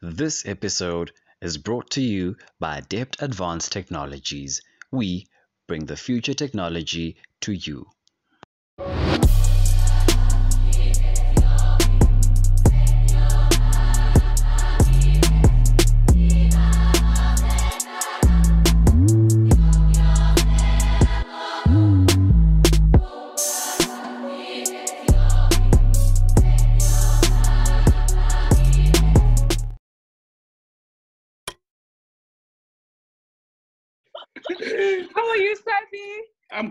This episode is brought to you by Adept Advanced Technologies. We bring the future technology to you.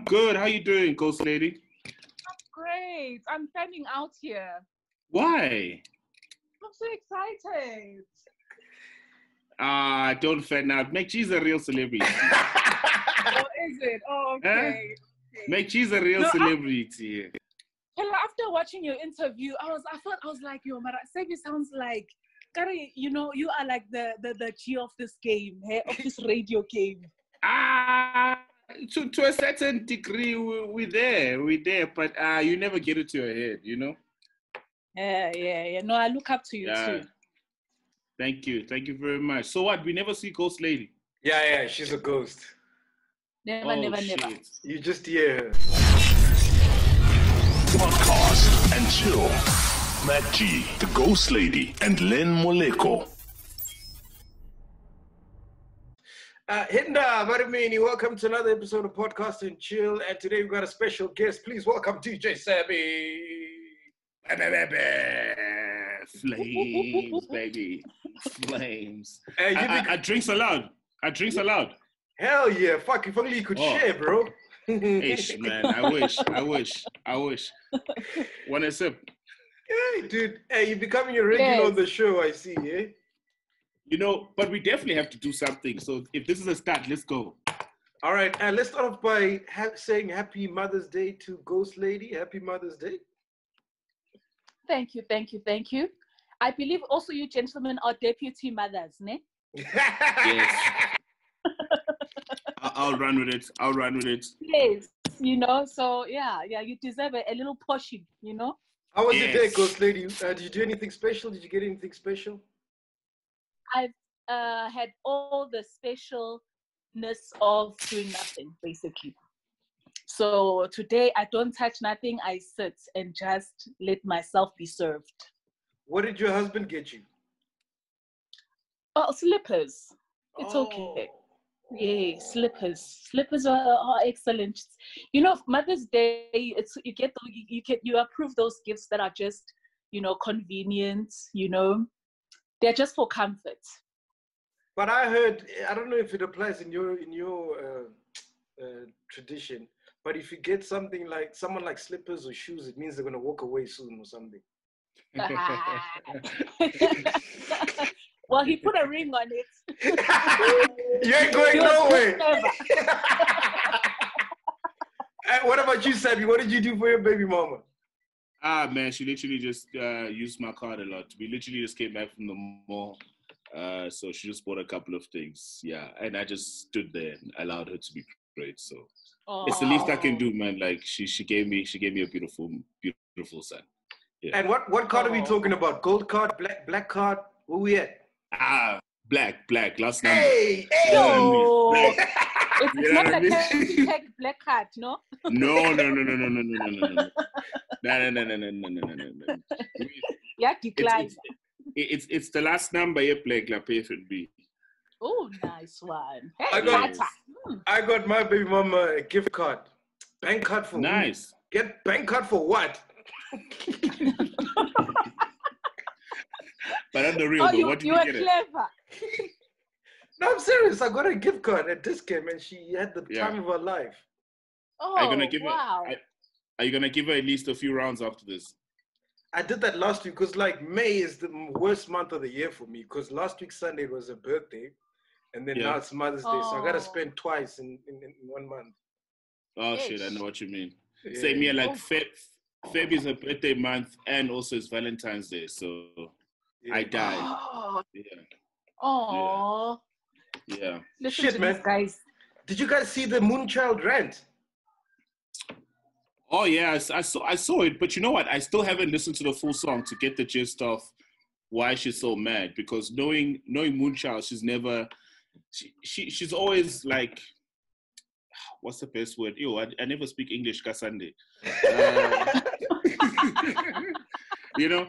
Good. How you doing, Ghost Lady? Great. I'm fanning out here. Why? I'm so excited. Ah, don't fan out. Make cheese a real celebrity. oh, is it? Oh, okay. Make cheese a real No, celebrity. Hello, after watching your interview, I was, I thought, I was like, yo, Mara, Sebi sounds like, Kari, you know, you are like the the, the G of this game, hey, of this radio game. Ah, to to a certain degree, we, we're there, we're there, but uh, you never get it to your head, you know. Yeah, yeah, yeah. No, I look up to you Yeah. too. Thank you, thank you very much. So what? We never see Ghost Lady. Yeah, yeah, she's a ghost. Never, oh never, shit! never. You just hear her. Podcast and chill. Matt G, the Ghost Lady, and Len Moleko. Uh, Hinda Marimini, welcome to another episode of Podcast and Chill. And today we've got a special guest. Please welcome DJ Sabby. Flames, baby, flames. Hey, you I, I, be- I drinks allowed. I drinks allowed. Hell yeah, fuck, if only you could Oh. share, bro. Ish, man. I wish. I wish. I wish. One a sip. Hey, dude, hey, you're becoming a regular on the show, I see, eh? You know, but we definitely have to do something. So if this is a start, let's go. All right, and let's start off by ha- saying Happy Mother's Day to Ghost Lady. Happy Mother's Day. Thank you, thank you, thank you. I believe also you gentlemen are deputy mothers, ne? I- I'll run with it. I'll run with it. Yes, you know, so yeah, yeah, you deserve a, a little pushing, you know. How was your day, Ghost Lady? Uh, did you do anything special? Did you get anything special? I've uh, had all the specialness of doing nothing, basically. So today I don't touch nothing, I sit and just let myself be served. What did your husband get you? Oh, slippers. It's okay. Yeah, slippers. Slippers are, are excellent. You know, Mother's Day, it's you get you get you approve those gifts that are just, you know, convenient, you know. They're just for comfort. But I heard, I don't know if it applies in your in your uh, uh, tradition, but if you get something like someone like slippers or shoes, it means they're gonna walk away soon or something. well, he put a ring on it. you ain't going nowhere. What about you, Sabby? What did you do for your baby mama? Ah man, she literally just uh, used my card a lot. We literally just came back from the mall. Uh, so she just bought a couple of things. Yeah. And I just stood there and allowed her to be great. So it's the least I can do, man. Like she she gave me she gave me a beautiful, beautiful son. And what what card are we talking about? Gold card, black black card? Where we at? Ah, black, black, last number. Hey, hey. No, Yeah. it's, You know not what I a mean? hashtag black card, no? No, no, no, no, no, no, no, no, no, no. No, no, no, no, no, no, no, no, no. Yeah, It's, decline. it's, it's, it's the last number you play, like FNB. Oh, nice one. I got- Tata. Hmm. I got my baby mama a gift card. Bank card for who? Nice. Get bank card for what? But on the real, Oh, but you, what did you you were get? it? Clever. No, I'm serious. I got a gift card at this game, and she had the Yeah. time of her life. Oh, Are you gonna give wow. it? Are you gonna give her at least a few rounds after this? I did that last week because like May is the worst month of the year for me because last week Sunday was her birthday and then Yeah. now it's Mother's Day. So I got to Oh. spend twice in, in, in one month. Oh shit, I know what you mean. Yeah. Same here, like Oh. Feb, Feb is her birthday month and also it's Valentine's Day, so Yeah. I died. Oh, Yeah, oh. Yeah. Listen Shit, to man. these guys. Did you guys see the Moonchild rant? Oh yeah, I, s- I saw I saw it, but you know what? I still haven't listened to the full song to get the gist of why she's so mad because knowing knowing Moonchild, she's never she, she she's always like what's the best word? Yo, I, I never speak English, Kasande. Uh, you know,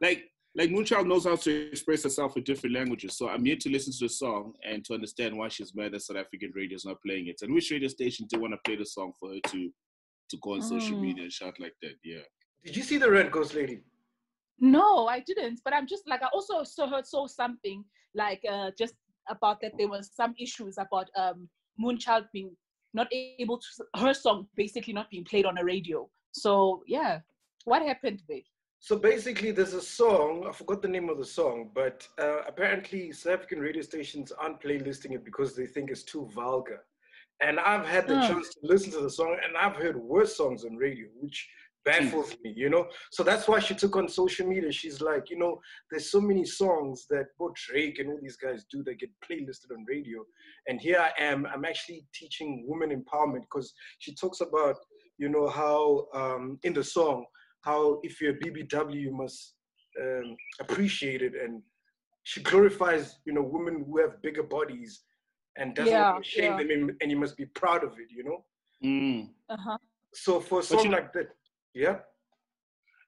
like like Moonchild knows how to express herself in different languages. So I'm here to listen to the song and to understand why she's mad that South African radio is not playing it. And which radio station do want to play the song for her to to go on mm. social media and shout like that? Yeah. Did you see the Red Ghost Lady? No, I didn't. But I'm just like I also saw heard saw something like uh just about that there was some issues about um Moonchild being not able to her song basically not being played on a radio. So yeah, what happened there? So basically, there's a song. I forgot the name of the song, but uh, apparently, South African radio stations aren't playlisting it because they think it's too vulgar. And I've had the oh. chance to listen to the song, and I've heard worse songs on radio, which baffles me, you know. So that's why she took on social media. She's like, you know, there's so many songs that both Drake and all these guys do that get playlisted on radio, and here I am. I'm actually teaching women empowerment because she talks about, you know, how um, in the song how if you're a BBW, you must um, appreciate it. And she glorifies, you know, women who have bigger bodies and doesn't yeah, shame yeah. them, and you must be proud of it, you know. Mm. Uh-huh. So for a song like that, yeah.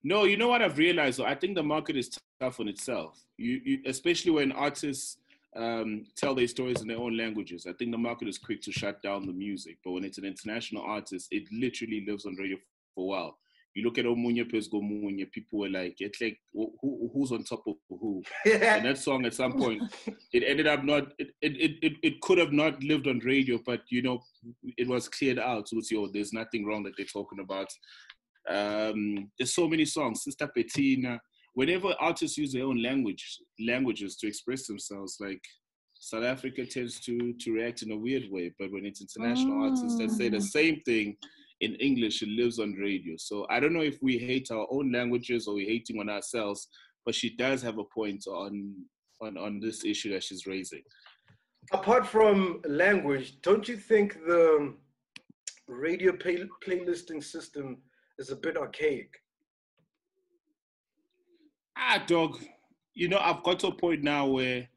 No, you know what I've realized. I think the market is tough on itself. You, you especially when artists um, tell their stories in their own languages. I think the market is quick to shut down the music, but when it's an international artist, it literally lives on radio for a while you look at Omunye Pesgo Munye, people were like, it's like, who, who's on top of who? and that song at some point, it ended up not, it, it, it, it could have not lived on radio, but you know, it was cleared out. So it's, yo, there's nothing wrong that they're talking about. Um, there's so many songs, Sister Bettina. Whenever artists use their own language, languages to express themselves, like South Africa tends to to react in a weird way. But when it's international artists that say the mm. same thing, in English, it lives on radio. So I don't know if we hate our own languages or we're hating on ourselves, but she does have a point on on, on this issue that she's raising. Apart from language, don't you think the radio play, playlisting system is a bit archaic? Ah, dog. You know, I've got to a point now where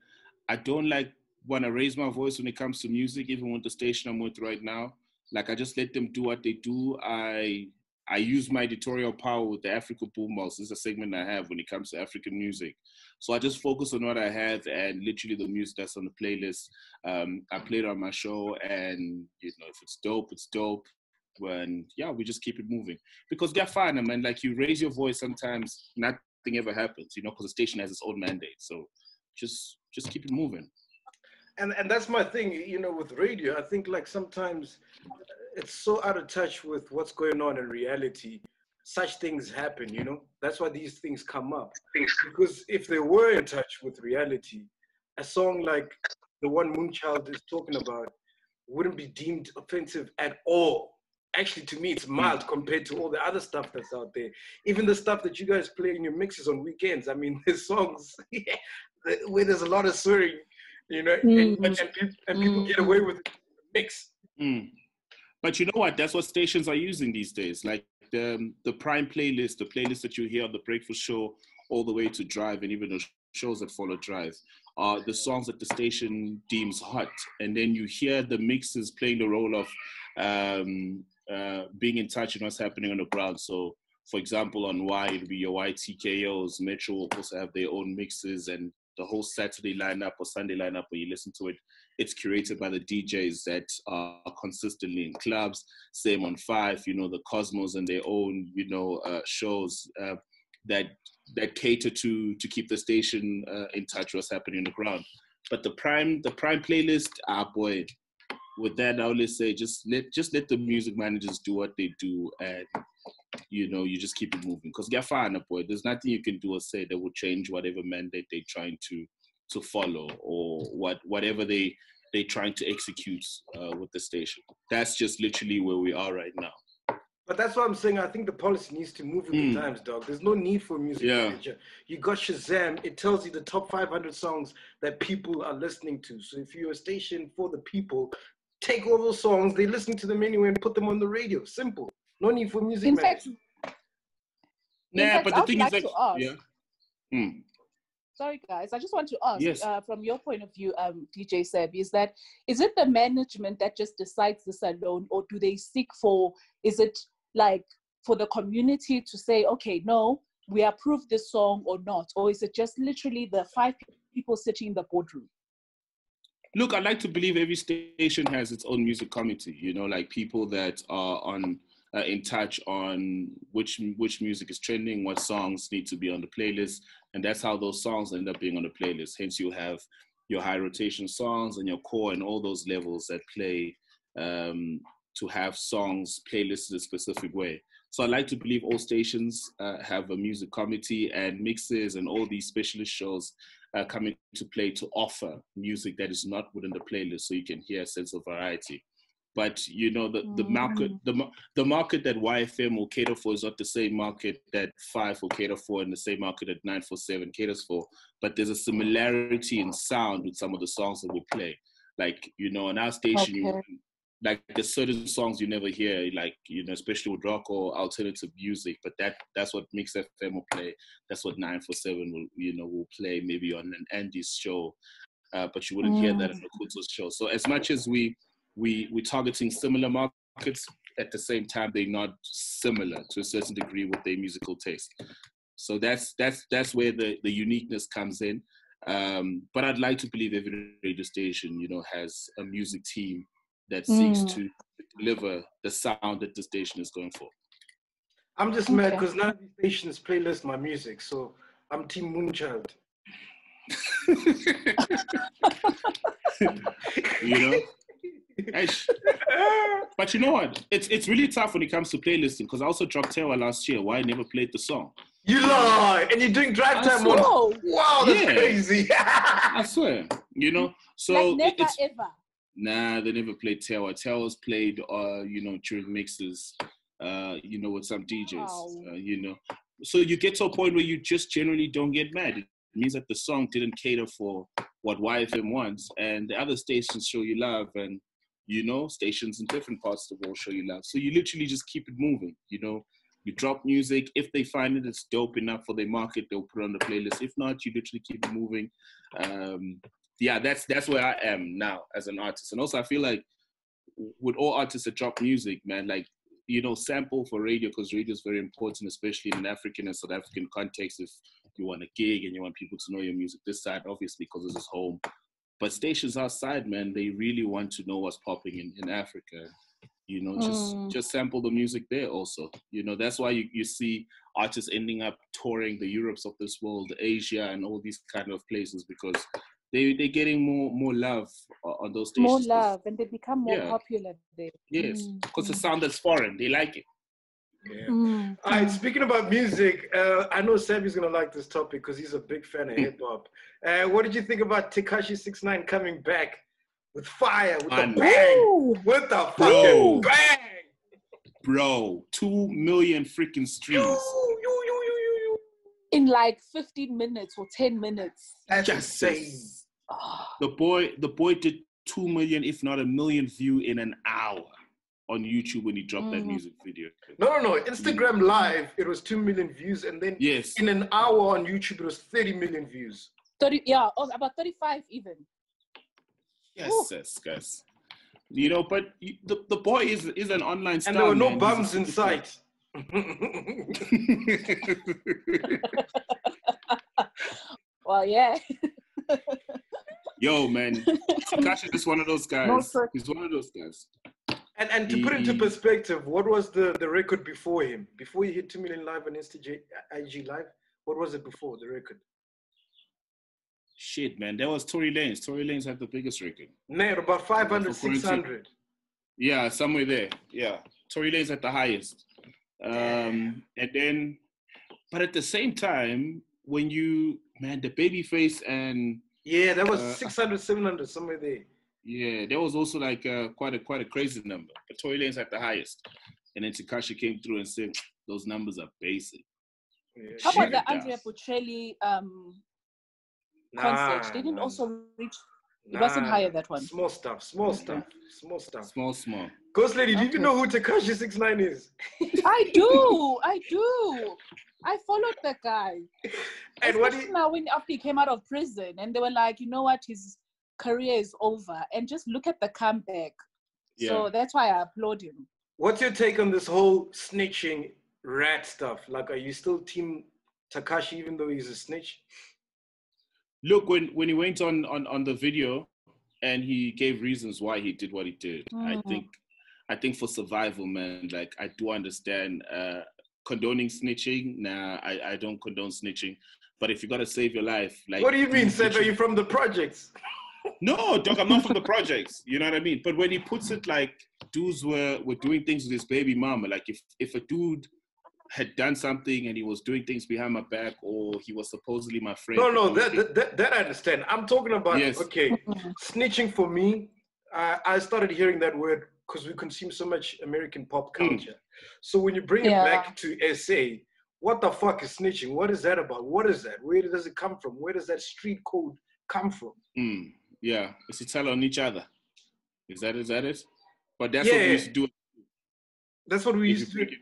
I don't like want to raise my voice when it comes to music, even with the station I'm with right now. Like I just let them do what they do. I I use my editorial power with the Africa Boombox. This is a segment I have when it comes to African music. So I just focus on what I have and literally the music that's on the playlist. Um, I play it on my show, and you know if it's dope, it's dope. And yeah, we just keep it moving because they're fine, man. Like you raise your voice, sometimes nothing ever happens, you know, because the station has its own mandate. So just just keep it moving and and that's my thing you know with radio i think like sometimes it's so out of touch with what's going on in reality. Such things happen you know? That's why these things come up. Because if they were in touch with reality a song like the one moonchild is talking about wouldn't be deemed offensive at all. Actually to me it's mild compared to all the other stuff that's out there. Even the stuff that you guys play in your mixes on weekends. I mean there's songs where there's a lot of swearing you know, mm-hmm. and, and, and, people mm-hmm. get away with it. mix. Mm. But you know what? That's what stations are using these days. Like the the prime playlist, the playlist that you hear on the breakfast show, all the way to Drive, and even the shows that follow Drive, are the songs that the station deems hot, and then you hear the mixes playing the role of um, uh, being in touch with what's happening on the ground. So for example, on Y, it'll be your YTKOs. Metro will also have their own mixes and the whole Saturday lineup or Sunday lineup when you listen to it, it's curated by the DJs that are consistently in clubs. Same on Five, you know, the Cosmos and their own, you know, uh, shows uh, that that cater to to keep the station uh, in touch with what's happening on the ground. But the prime the prime playlist, ah boy, with that I always say just let just let the music managers do what they do and you know, you just keep it moving. Because get fine, boy. There's nothing you can do or say that will change whatever mandate they're trying to to follow or what whatever they they're trying to execute uh, with the station. That's just literally where we are right now. But that's what I'm saying. I think the policy needs to move with mm. the hmm. times, dog. There's no need for a music yeah. manager. You got Shazam. It tells you the top 500 songs that people are listening to. So if you're a station for the people, take all those songs. They listen to them anyway and put them on the radio. Simple. No need for music. In fact, nah, fact, but the thing like is, like, yeah. Hmm. sorry guys, I just want to ask Yes. uh, from your point of view, um, DJ Seb, is that is it the management that just decides this alone, or do they seek for? Is it like for the community to say, okay, no, we approve this song or not, or is it just literally the five people sitting in the boardroom? Look, I like to believe every station has its own music committee. You know, like people that are on uh, in touch on which which music is trending, what songs need to be on the playlist, and that's how those songs end up being on the playlist. Hence, you have your high rotation songs and your core and all those levels that play um, to have songs playlisted a specific way. So I like to believe all stations uh, have a music committee and mixes and all these specialist shows uh, come into play to offer music that is not within the playlist, so you can hear a sense of variety. But you know the, the market the the market that YFM will cater for is not the same market that Five will cater for, and the same market that Nine Four Seven caters for. But there's a similarity in sound with some of the songs that we play. Like you know, on our station, you, like there's certain songs you never hear, like you know, especially with rock or alternative music. But that that's what Mix FM will play. That's what Nine Four Seven will you know will play maybe on an Andy's show. Uh, but you wouldn't hear that on a Kuto's show. So as much as we we we're targeting similar markets, at the same time they're not similar to a certain degree with their musical taste. So that's that's that's where the the uniqueness comes in. Um, but I'd like to believe every radio station, you know, has a music team that seeks Mm. to deliver the sound that the station is going for. I'm just mad because none of these stations playlist my music, so I'm Team Moonchild. you know. Eish. But you know what? It's it's really tough when it comes to playlisting because I also dropped Tewa last year. Why I never played the song? You lie, and you're doing drive time on. Oh, Wow, that's Yeah. crazy. I swear, you know. So like never it's ever. nah, they never played Tewa. Tewa's played, uh, you know, during mixes, uh, you know, with some DJs, Wow. uh, you know. So you get to a point where you just generally don't get mad. It means that the song didn't cater for what YFM wants, and the other stations show you love, and you know, stations in different parts of the world show you love. So you literally just keep it moving, you know. You drop music. If they find it, it's dope enough for their market, they'll put it on the playlist. If not, you literally keep it moving. Um, yeah, that's that's where I am now as an artist. And also, I feel like with all artists that drop music, man, like you know, sample for radio because radio is very important, especially in an African and South African context. If you want a gig and you want people to know your music this side, obviously, because this is home. But stations outside, man, they really want to know what's popping in, in Africa. You know, just Mm. just sample the music there also. You know, that's why you, you see artists ending up touring the Europes of this world, Asia and all these kind of places because they they're getting more more love on those stations. More love, and they become more Yeah. popular there. Yes, Mm, because the mm. sound that's foreign, they like it. Yeah. Mm, All right, speaking about music, uh, I know Sammy's gonna like this topic because he's a big fan of hip hop. Uh, what did you think about Tekashi 69 coming back with fire, with Man. the bang, Ooh, with the Bro. fucking bang? Bro, two million freaking streams. you, you, you, you, you. in like 15 minutes or 10 minutes. That's Just insane. Oh, the boy, the boy did two million, if not a million view in an hour on YouTube when he dropped that Mhm. music video. No, no, no. Instagram Live, it was 2 million views, and then Yes, in an hour on YouTube, it was 30 million views. 30, yeah, oh, about 35 even. yes, yes, guys. You know, but the, the boy is is an online star. And there were no man. bums He's in sight. Well, yeah. Yo, man, Tekashi is just one of those guys. No. He's one of those guys. And and to put into perspective, what was the, the record before him? Before he hit 2 million live on Insta IG Live, what was it before the record? Shit, man, that was Tory Lanez. Tory Lanez had the biggest record. Nah, about 500, According to- 600. Yeah, somewhere there. Yeah, Tory Lanez at the highest. Um, and then, but at the same time, when you man, the Babyface and Yeah, that was Uh, 600, 700, somewhere there. Yeah, there was also like uh, quite a quite a crazy number. But Tory Lanez at the highest, and then Tekashi came through and said those numbers are basic. Yeah. How Shit about the it Andrea does. Bocelli um, Nah, concert? They didn't nah, also reach, it wasn't higher, that one. Small stuff, small Okay. stuff, small stuff. Small, small. Ghost Lady, do you know who Tekashi Six Nine is? I do, I do. I followed the guy. And what Especially he, now when after he came out of prison and they were like, you know what, his career is over. And just look at the comeback. Yeah. So that's why I applaud him. what's your take on this whole snitching rat stuff? Like, are you still team Tekashi even though he's a snitch? Look, when when he went on on on the video, and he gave reasons why he did what he did. I Mm. think, I think for survival, man. Like I do understand uh, condoning snitching. Nah, I I don't condone snitching. But if you gotta save your life, like what do you mean, Seth? Are you from the projects? No, dog, I'm not from the projects. You know what I mean? But when he puts it like dudes were were doing things with his baby mama, like if if a dude had done something and he was doing things behind my back, or he was supposedly my friend. No, no, that, that, that, that I understand. I'm talking about, Yes. okay, snitching for me, I I started hearing that word because we consume so much American pop Mm. culture. So when you bring it back to SA, what the fuck is snitching? What is that about? What is that? Where does it come from? Where does that street code come from? Mm, yeah, it's to tell on each other. Is that is that it? But that's what we used to do. That's what we if used to do.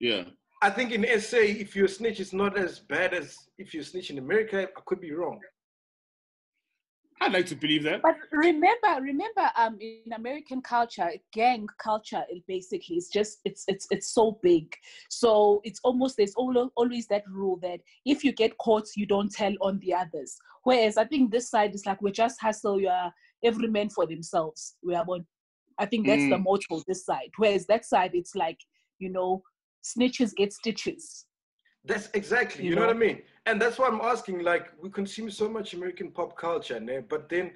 Yeah. I think in SA, if you're snitch, it's not as bad as if you're snitch in America. I could be wrong. I'd like to believe that. But remember, remember, um, in American culture, gang culture, it basically is just it's it's it's so big. So it's almost there's al- always that rule that if you get caught, you don't tell on the others. Whereas I think this side is like we just hustle. You are every man for themselves. We are one. I think that's the Mm. motto. This side. Whereas that side, it's like you know, snitches get stitches. That's exactly, you, You know, what I mean? And that's why I'm asking, like, we consume so much American pop culture, né? but then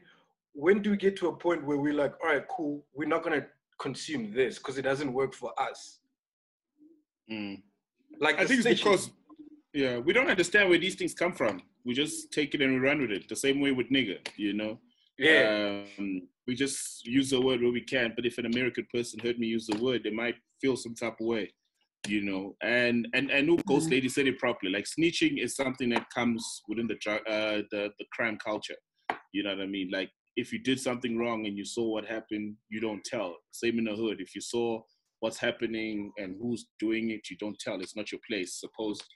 when do we get to a point where we're like, all right, cool, we're not going to consume this because it doesn't work for us? Mm. Like, I the think it's because yeah, we don't understand where these things come from. We just take it and we run with it. The same way with nigger, you know. yeah, Um, we just use the word where we can. But if an American person heard me use the word, they might feel some type of way, you know. And and and no, Ghost Mhm. Lady said it properly. Like snitching is something that comes within the drug, uh, the the crime culture. You know what I mean? Like if you did something wrong and you saw what happened, you don't tell. Same in the hood. If you saw what's happening and who's doing it, you don't tell. It's not your place, supposedly.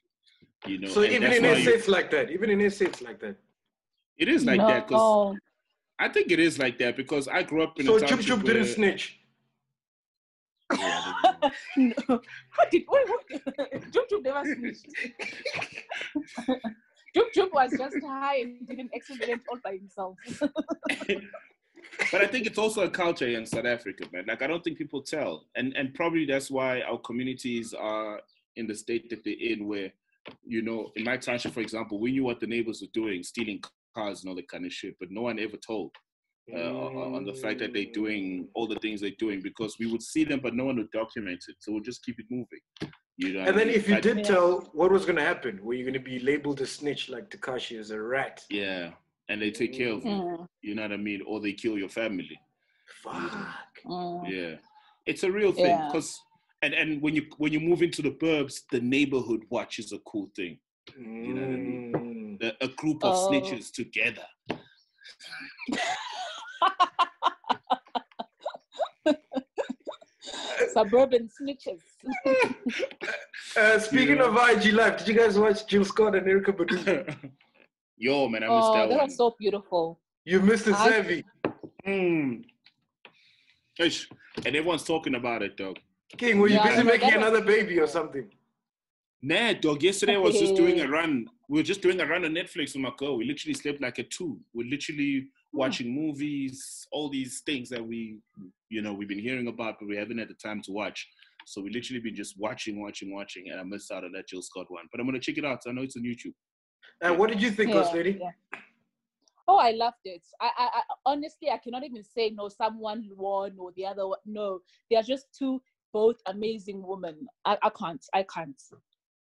You know. so even in why SA, you- like that. Even in SA, it's like that. it is like that because No. I think it is like that because I grew up in So a Chup township Chup didn't where- snitch. Yeah, I didn't- no. What did wait, what? Jum Jum never snitched. Jum Jum was just high and did an accident all by himself. but I think it's also a culture in South Africa, man. Like I don't think people tell, and and probably that's why our communities are in the state that they're in, where you know, in my township, for example, we knew what the neighbors were doing, stealing cars and all that kind of shit, but no one ever told. Uh, on on the fact that they're doing all the things they're doing because we would see them, but no one would document it. So we'll just keep it moving. You know. what And I then mean? if you But- did Yeah. tell, what was going to happen? Were you going to be labeled a snitch like Tekashi as a rat? yeah, and they take care of you. Mm, You know what I mean? Or they kill your family. Fuck. mm. Yeah, it's a real thing Yeah. because and and when you when you move into the burbs, the neighborhood watch is a cool thing. You know what I Mm. A, a group of Oh. snitches together. Suburban snitches. Uh, speaking Yeah. of IG Live, did you guys watch Jill Scott and Erykah Badu? Yo, man, I missed Oh, that, that one. was so beautiful. You missed it, I- Savvy. Mm. And everyone's talking about it, dog. King, were you Yeah, busy making that was- another baby or something? Nah, dog. Yesterday I was just doing a run. We were just doing a run on Netflix with my girl. We literally slept like a two. We're literally Hmm. watching movies, all these things that we, you know, we've been hearing about, but we haven't had the time to watch. So we literally been just watching, watching, watching, and I missed out on that Jill Scott one. But I'm gonna check it out. I know it's on YouTube. And what did you think, Ghost Lady? yeah. Oh, I loved it. I, I, I honestly, I cannot even say no. Someone won or the other one. No, they are just two both amazing women. I, I can't. I can't.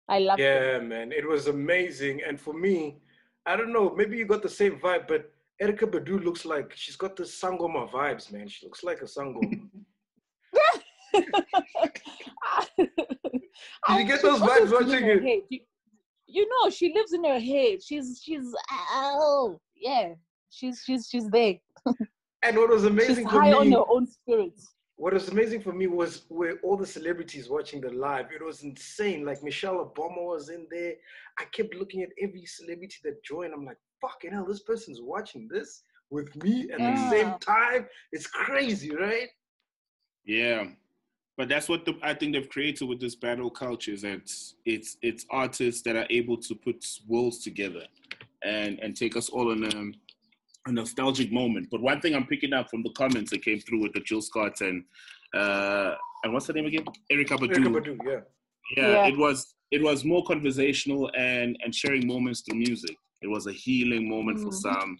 I love them. Yeah, man, it was amazing. And for me, I don't know, maybe you got the same vibe, but Erykah Badu looks like she's got the Sangoma vibes, man. She looks like a Sangoma. Did you get those vibes watching it? You, you know, she lives in her head. She's she's oh yeah. She's she's she's there. and what was She's amazing for high on her own spirits. what was amazing for me was where all the celebrities watching the live. It was insane. Like Michelle Obama was in there. I kept looking at every celebrity that joined. I'm like, fucking hell, this person's watching this with me at Yeah. the same time. It's crazy, right? Yeah, but that's what the, I think they've created with this battle culture. Is that it's it's artists that are able to put worlds together, and and take us all in a, a nostalgic moment. But one thing I'm picking up from the comments that came through with the Jill Scott and uh and what's her name again? Erykah Badu. Erykah Badu, yeah. Yeah, Yeah. it was it was more conversational and and sharing moments through music. It was a healing moment for Mm. some.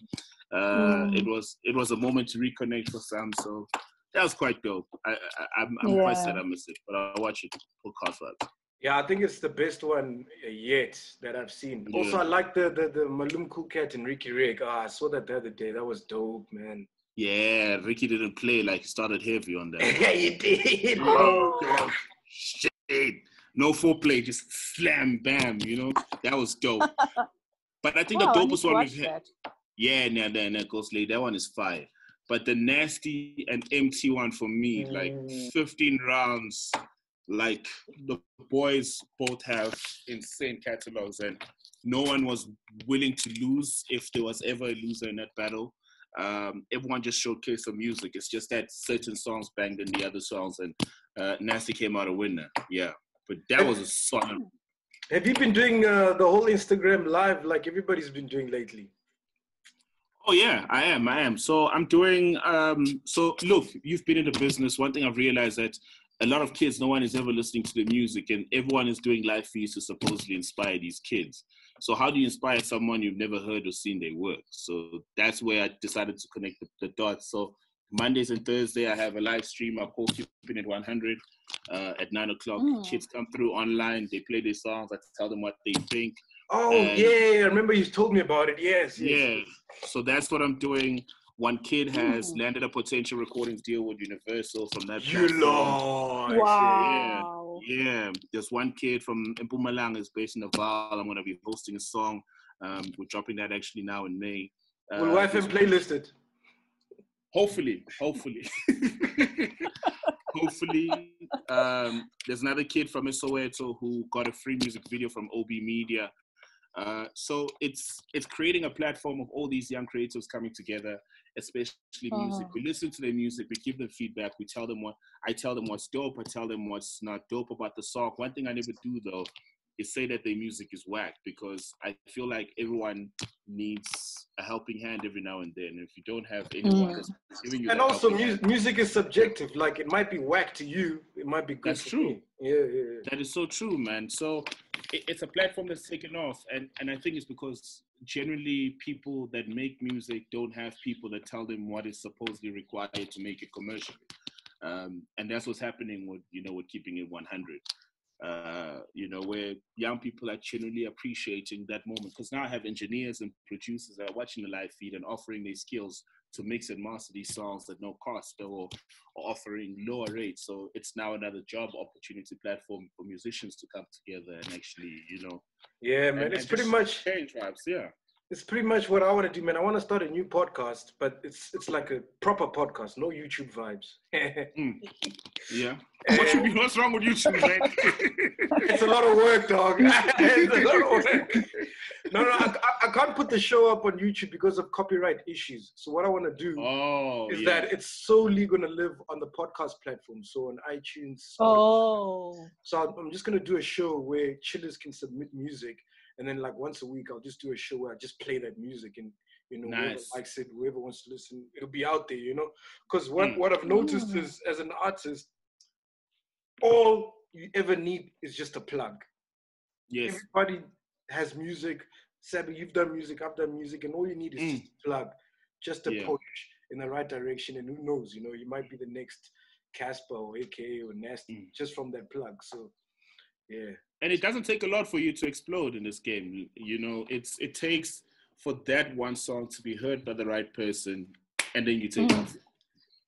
Uh, Mm. It was it was a moment to reconnect for some. So that was quite dope. I, I I'm, I'm quite sad I missed it, but I'll watch it. Podcast vibes. Yeah, I think it's the best one yet that I've seen. Also, I like the the the Malum Cool Cat and Riky Rick. Ah, I saw that the other day. That was dope, man. Yeah, Ricky didn't play like he started heavy on that. yeah, you did. oh God, shit! No foreplay, just slam bam. You know that was dope. But I think the dopest one we've had. that. Yeah, nah, nah, nah, Ghost Lady, that one is fire. But the nasty and empty one for me, like Mm. 15 rounds, like the boys both have insane catalogs, and no one was willing to lose if there was ever a loser in that battle. Um, everyone just showcased some music. It's just that certain songs banged in the other songs, and uh, Nasty came out a winner. Yeah, but that was a solid. Have you been doing uh, the whole Instagram live like everybody's been doing lately? Oh yeah, I am. I am. So I'm doing. Um, so look, you've been in the business. One thing I've realized that a lot of kids, no one is ever listening to the music, and everyone is doing live feeds to supposedly inspire these kids. So how do you inspire someone you've never heard or seen their work? So that's where I decided to connect the, the dots. So Mondays and Thursday, I have a live stream. I call Keeping It 100 uh, at nine o'clock. Mm. Kids come through online. They play their songs. I tell them what they think. Oh And- yeah, I remember you told me about it. Yes, yes. Yeah. So that's what I'm doing. One kid has Mm. landed a potential recordings deal with Universal from that. You platform. Lord. Wow. Yeah, there's one kid from Mpumalanga is based in Naval. I'm gonna be hosting a song. Um, we're dropping that actually now in May. Uh, Will YFM there's- playlist it? Hopefully, hopefully, hopefully. Um, there's another kid from Soweto who got a free music video from OB Media. Uh, so it's it's creating a platform of all these young creatives coming together, especially music. Oh. We listen to their music, we give them feedback, we tell them what I tell them what's dope, I tell them what's not dope about the song. One thing I never do though is say that their music is whack because I feel like everyone needs a helping hand every now and then. If you don't have anyone Mm. that's giving you And that also, helping mu- hand- music is subjective. Like it might be whack to you, it might be good. That's to true. me. Yeah, yeah, yeah. That is so true, man. So it, it's a platform that's taken off, and and I think it's because generally people that make music don't have people that tell them what is supposedly required to make it commercially, um, and that's what's happening with you know with keeping it 100. Uh, you know, where young people are genuinely appreciating that moment because now I have engineers and producers that are watching the live feed and offering their skills to mix and master these songs at no cost or, or offering lower rates. So it's now another job opportunity platform for musicians to come together and actually, you know, Yeah, man. and- It's and pretty much change vibes. Yeah. It's pretty much what I want to do, man. I want to start a new podcast, but it's it's like a proper podcast, no YouTube vibes. Hmm. Yeah. What should be, what's wrong with YouTube, man? it's a lot of work, dog. it's a lot of work. No, no, I, I- I can't put the show up on YouTube because of copyright issues. So what I want to do oh, is yeah. that it's solely going to live on the podcast platform, so on iTunes. Spotify. Oh. So I'm- I'm just gonna do a show where chillers can submit music, and then like once a week I'll just do a show where I just play that music, and you know whoever Nice. likes it, whoever wants to listen, it'll be out there, you know. Because what Mm. what I've noticed Mm. is as an artist, all you ever need is just a plug. yes. Everybody has music. Sabi, you've done music, I've done music, and all you need is Mm. just a plug, just a Yeah. push in the right direction, and who knows, you know, you might be the next Cassper or AKA or Nasty Mm. just from that plug. So, yeah. And it doesn't take a lot for you to explode in this game you know it's it takes for that one song to be heard by the right person and then you take Mm. off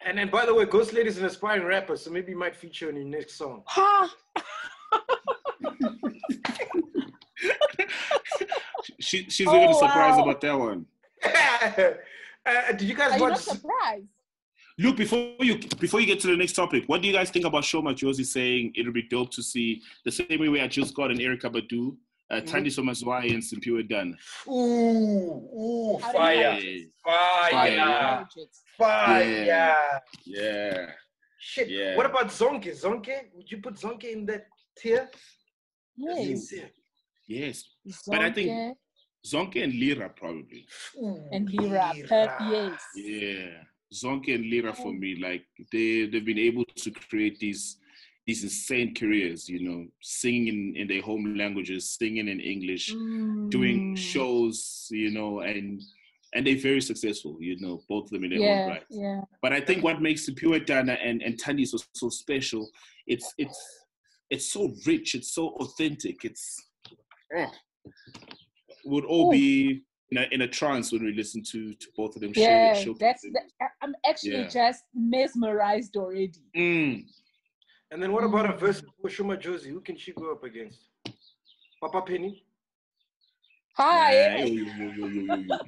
And then, by the way, Ghost Lady is an aspiring rapper, so maybe you might feature in your next song. Ha! she, she's even Oh, surprised wow. about that one uh, did you guys Are you not surprised? Luke, before you before you get to the next topic, what do you guys think about Sho Madjozi saying it'll be dope to see the same way we had Jill Scott and Erykah Badu, uh, Mhm. Thandiswa Mazwai and Simphiwe Dana? Ooh, ooh, How fire, fire, Fire. fire. Yeah. Yeah. Shit. Yeah. What about Zonke? Zonke? Would you put Zonke in that tier? Yes. Yes. But I think- Zonke Zonke and Lira probably. Ooh, and Lira, per- yes. Yeah. Zonke and Lira for me, like they they've been able to create these these insane careers, you know, singing in, in their home languages, singing in English, doing Mm. shows, you know, and and they're very successful, you know, both of them in their own right. yeah. But I think what makes Pure Dana and, and Tandi so so special, it's it's it's so rich, it's so authentic, it's oh, would all Ooh. be in a, in a trance when we listen to to both of them Yeah, their show. that's the, I- I'm actually Yeah. just mesmerized already. Mm. And then what about a Mm. verse for Sho Madjozi? Who can she go up against? Papa Penny? Hi, yo, yo, yo, yo.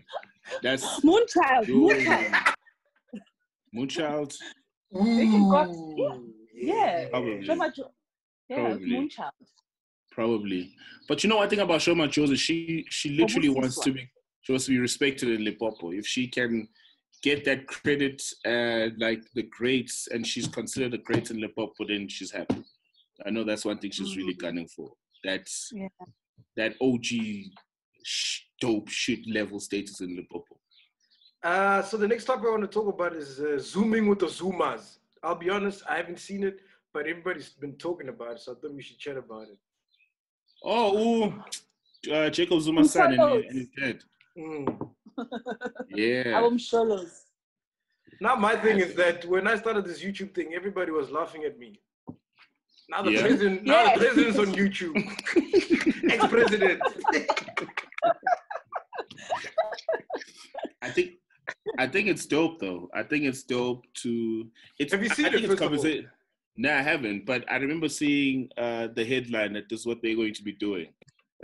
That's Moonchild, yo, Moonchild. Moonchild. They can go Yeah, Probably. so much. Yeah, Probably. Moonchild. Probably. But you know I think about Sho Madjozi, she she literally wants to be she wants to be respected in Limpopo. If she can get that credit uh like the greats and she's considered a great in Limpopo, then she's happy. I know that's one thing she's really Mm. gunning for. That's Yeah. that OG sh- dope shit level status in Limpopo. Uh, so the next topic I want to talk about is uh, zooming with the Zumas. I'll be honest, I haven't seen it, but everybody's been talking about it, so I thought we should chat about it. Oh, ooh, uh, Jacob Zuma's son and, Umsholos. and his dad. Mm. Yeah. Album Sholos. Now my thing is that when I started this YouTube thing, everybody was laughing at me. Now the Yeah. president, now Yeah. the president's on YouTube. Ex-president. I think I think it's dope though. I think it's dope to. It's, Have you seen I it, think it's first of all? conversa- No, I haven't. But I remember seeing uh, the headline that this is what they're going to be doing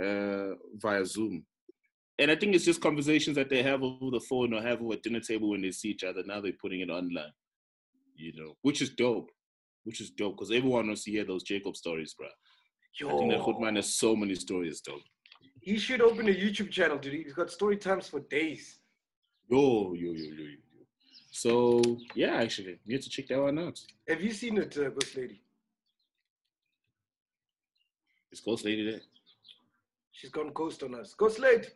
uh, via Zoom, and I think it's just conversations that they have over the phone or have over a dinner table when they see each other. Now they're putting it online, you know, which is dope. Which is dope because everyone wants to hear those Jacob stories, bro. I think that Yo, Goodman has so many stories, though. he should open a YouTube channel, dude. He's got story times for days. Yo, yo, yo, yo, yo. yo. So yeah, actually, you have to check that one out. Have you seen it, uh, Ghost Lady? Is Ghost Lady there? She's gone ghost on us. Ghost Lady.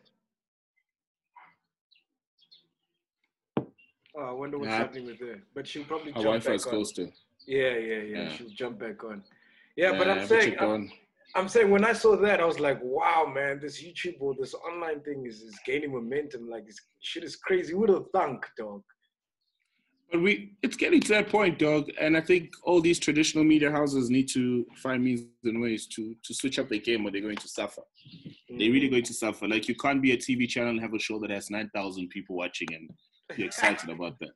Oh, I wonder what's Nah. happening with her. But she'll probably Her jump Wi-Fi back is on. close to. Yeah, yeah, yeah, Yeah. She'll jump back on. Yeah, but I'm saying, I'm, I'm saying when I saw that, I was like, wow, man, this YouTube or this online thing is, is gaining momentum. Like, this shit is crazy. Who would have thunk, dog? But we, it's getting to that point, dog. And I think all these traditional media houses need to find means and ways to to switch up their game, or they're going to suffer. They're really mm. going to suffer. Like you can't be a TV channel and have a show that has nine thousand people watching and you're excited about that.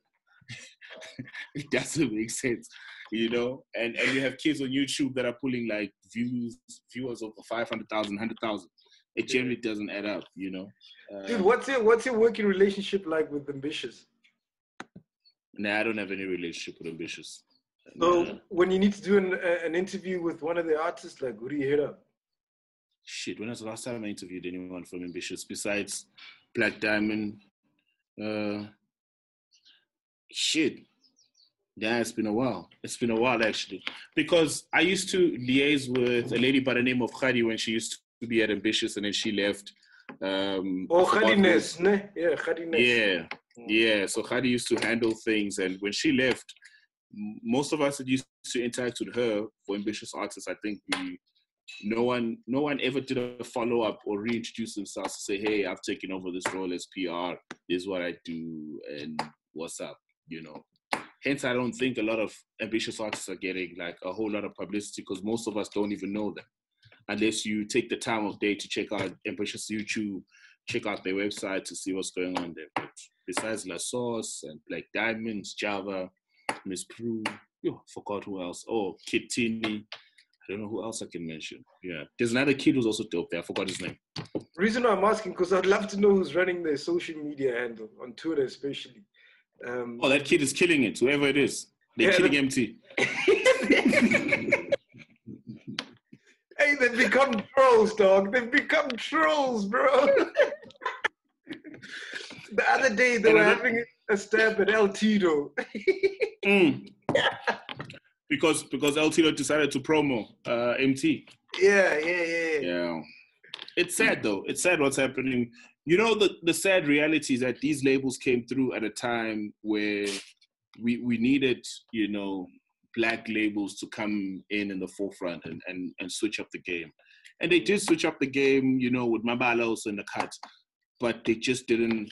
it doesn't make sense, you know. And and you have kids on YouTube that are pulling like views, viewers over 500,000, 100,000. It generally doesn't add up, you know. Uh, Dude, what's your what's your working relationship like with Ambitious? Nah, I don't have any relationship with Ambitious. So Nah. when you need to do an, uh, an interview with one of the artists, like, who do you hit up? Shit, when was the last time I interviewed anyone from Ambitious besides Black Diamond? Uh, shit. Yeah, it's been a while. It's been a while actually. Because I used to liaise with a lady by the name of Khadi when she used to be at Ambitious and then she left. Um, Oh, I forgot ne? Yeah, Khadines. Yeah, yeah. So Khadi used to handle things, and when she left, most of us that used to interact with her for ambitious artists, I think we, no one, no one ever did a follow up or reintroduce themselves to say, "Hey, I've taken over this role as PR. This is what I do, and what's up," you know. Hence, I don't think a lot of ambitious artists are getting like a whole lot of publicity because most of us don't even know them, unless you take the time of day to check out ambitious YouTube check out their website to see what's going on there. But besides La Sauce and Black Diamonds, Sjava, Miss Pru, yo, forgot who else. Oh, Kid Tini. I don't know who else I can mention. Yeah, there's another kid who's also dope there. I forgot his name. Reason why I'm asking because I'd love to know who's running their social media handle on Twitter, especially. Um, Oh, that kid is killing it. Whoever it is, they're Yeah, killing Emtee. hey, they've become trolls, dog. They've become trolls, bro. the other day they were having a stab at El Tito. Mm. because because El Tito decided to promo uh, Emtee. yeah, yeah, yeah. Yeah. It's sad though. It's sad what's happening. You know the the sad reality is that these labels came through at a time where we we needed, you know, black labels to come in in the forefront and and, and switch up the game. And they did switch up the game, you know, with Mabala also in the cut, but they just didn't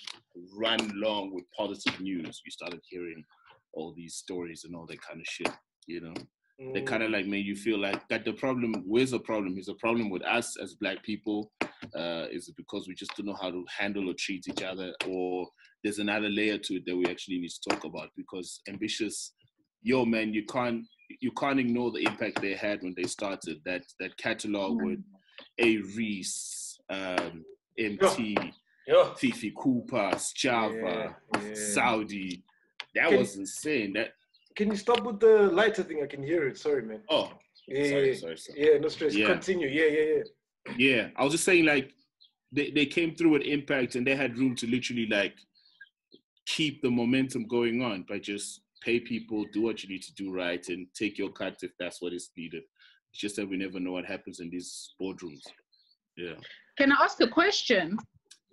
run long with positive news. We started hearing all these stories and all that kind of shit, you know they Mm. kind of like made you feel like that the problem where's the problem? Is the problem with us as black people? Uh is it because we just don't know how to handle or treat each other? Or there's another layer to it that we actually need to talk about because ambitious yo man you can't you can't ignore the impact they had when they started. That that catalog with a. Reese um Emtee Yeah. fifi cooper Sjava Yeah, yeah. saudi. That Can- was insane. That Can you stop with the lighter thing? I can hear it. Sorry, man. oh Yeah, sorry, yeah, sorry, sorry. yeah. No stress. Yeah. Continue. Yeah, yeah, yeah. Yeah, I was just saying like they, they came through with impact and they had room to literally like keep the momentum going on by just pay people, do what you need to do right, and take your cut if that's what is needed. It's just that we never know what happens in these boardrooms. Yeah. Can I ask a question?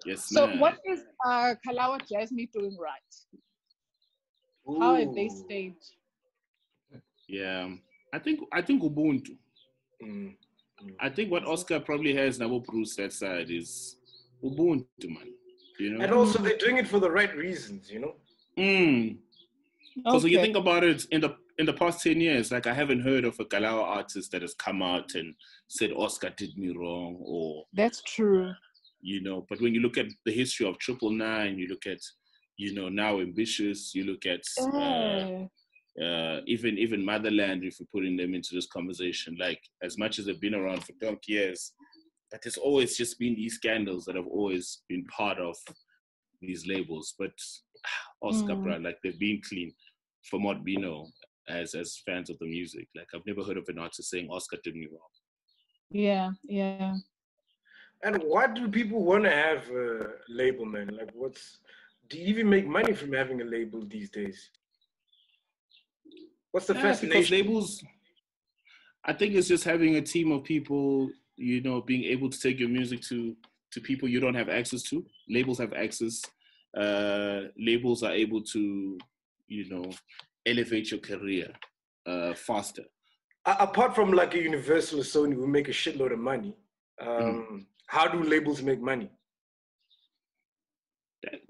Yes, So, ma'am. what is uh, Kalawa Jazmee doing right? How have they Ooh. stayed? Yeah. I think I think Ubuntu. Mm. I think what Oscar probably has now Bruce that side is Ubuntu, man. You know? And also, they're doing it for the right reasons, you know. Mm. Because when you think about it, in the in the past ten years, like I haven't heard of a Kalawa artist that has come out and said Oscar did me wrong, or That's true. you know. But when you look at the history of Triple Nine, you look at you know now ambitious, you look at uh, Eh, uh, even even Motherland, if we're putting them into this conversation, like as much as they've been around for donkey years, but there's always just been these scandals that have always been part of these labels. But Oscar, Mm. bruh, like they've been clean from what we know as as fans of the music. Like I've never heard of an artist saying Oscar did me wrong. yeah, yeah. And why do people want to have a label, man? Like, what's do you even make money from having a label these days? What's the Yeah, because fascination? labels, I think it's just having a team of people, you know, being able to take your music to to people you don't have access to. Labels have access. Uh, labels are able to, you know, elevate your career uh, faster. Apart from like a Universal or Sony who make a shitload of money, um, how do labels make money?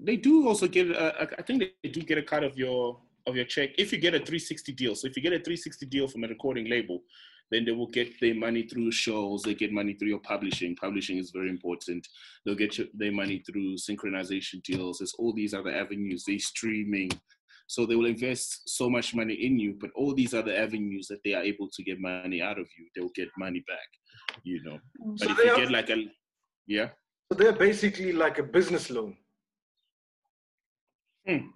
They do also get. Uh, I think they do get a cut of your of your check if you get a 360 deal. So if you get a 360 deal from a recording label, then they will get their money through shows. They get money through your publishing. Publishing is very important. They'll get your, their money through synchronization deals. There's all these other avenues. They streaming. So they will invest so much money in you, but all these other avenues that they are able to get money out of you, they'll get money back. You know. But So if they you get like a yeah. So they're basically like a business loan. Hmm.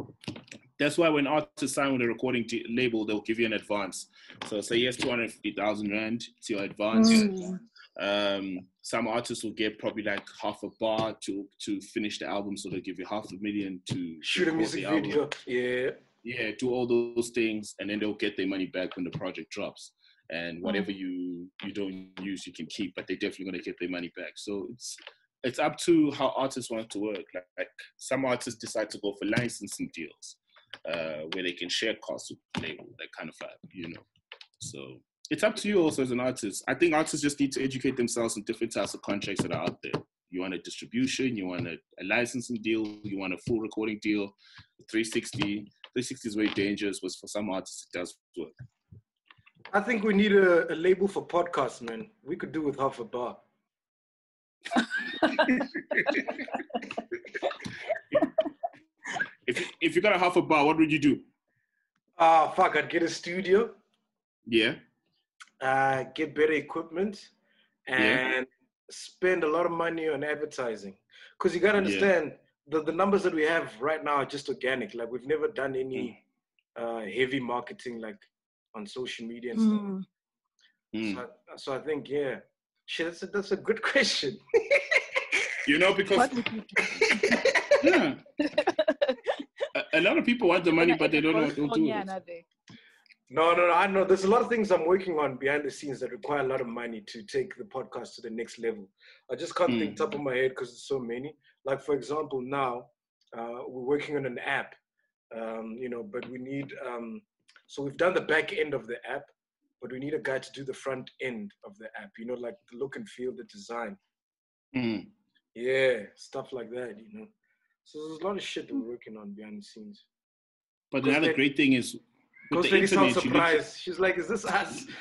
That's why when artists sign with a recording t- label, they'll give you an advance. So say yes, two hundred fifty thousand rand to your advance. Mm. Um, some artists will get probably like half a bar to to finish the album, so they'll give you half a million to Shoot a music the album. video. Yeah. Yeah, do all those things, and then they'll get their money back when the project drops. And whatever you you don't use, you can keep, but they're definitely gonna get their money back. So it's it's up to how artists want to work. Like, like some artists decide to go for licensing deals, uh, where they can share costs with label, that kind of vibe, you know. So it's up to you also as an artist. I think artists just need to educate themselves on different types of contracts that are out there. You want a distribution, you want a, a licensing deal, you want a full recording deal, 360. 360 is very dangerous, but for some artists it does work. I think we need a, a label for podcasts, man. We could do with half a bar. If you, if you got a half a bar, what would you do? Ah, fuck, I'd get a studio, Yeah. uh, get better equipment, Yeah. and spend a lot of money on advertising. Because you got to Yeah. understand, the, the numbers that we have right now are just organic. Like we've never done any uh, heavy marketing like on social media and stuff. Mm. Mm. So, I- so I think yeah, shit, that's a, that's a good question. You know, because What would you do? yeah, a, a lot of people want the money, but they don't know what to do it. No, no, no, I know there's a lot of things I'm working on behind the scenes that require a lot of money to take the podcast to the next level. I just can't think Mm. top of my head because there's so many. Like for example, now uh, we're working on an app, um, you know, but we need. Um, so we've done the back end of the app, but we need a guy to do the front end of the app. You know, like the look and feel, the design. Mm. Yeah, stuff like that. You know, so there's a lot of shit that we're working on behind the scenes. But another great thing is with Ghost the Lady internet, lit- surprised. She's like, "Is this us?"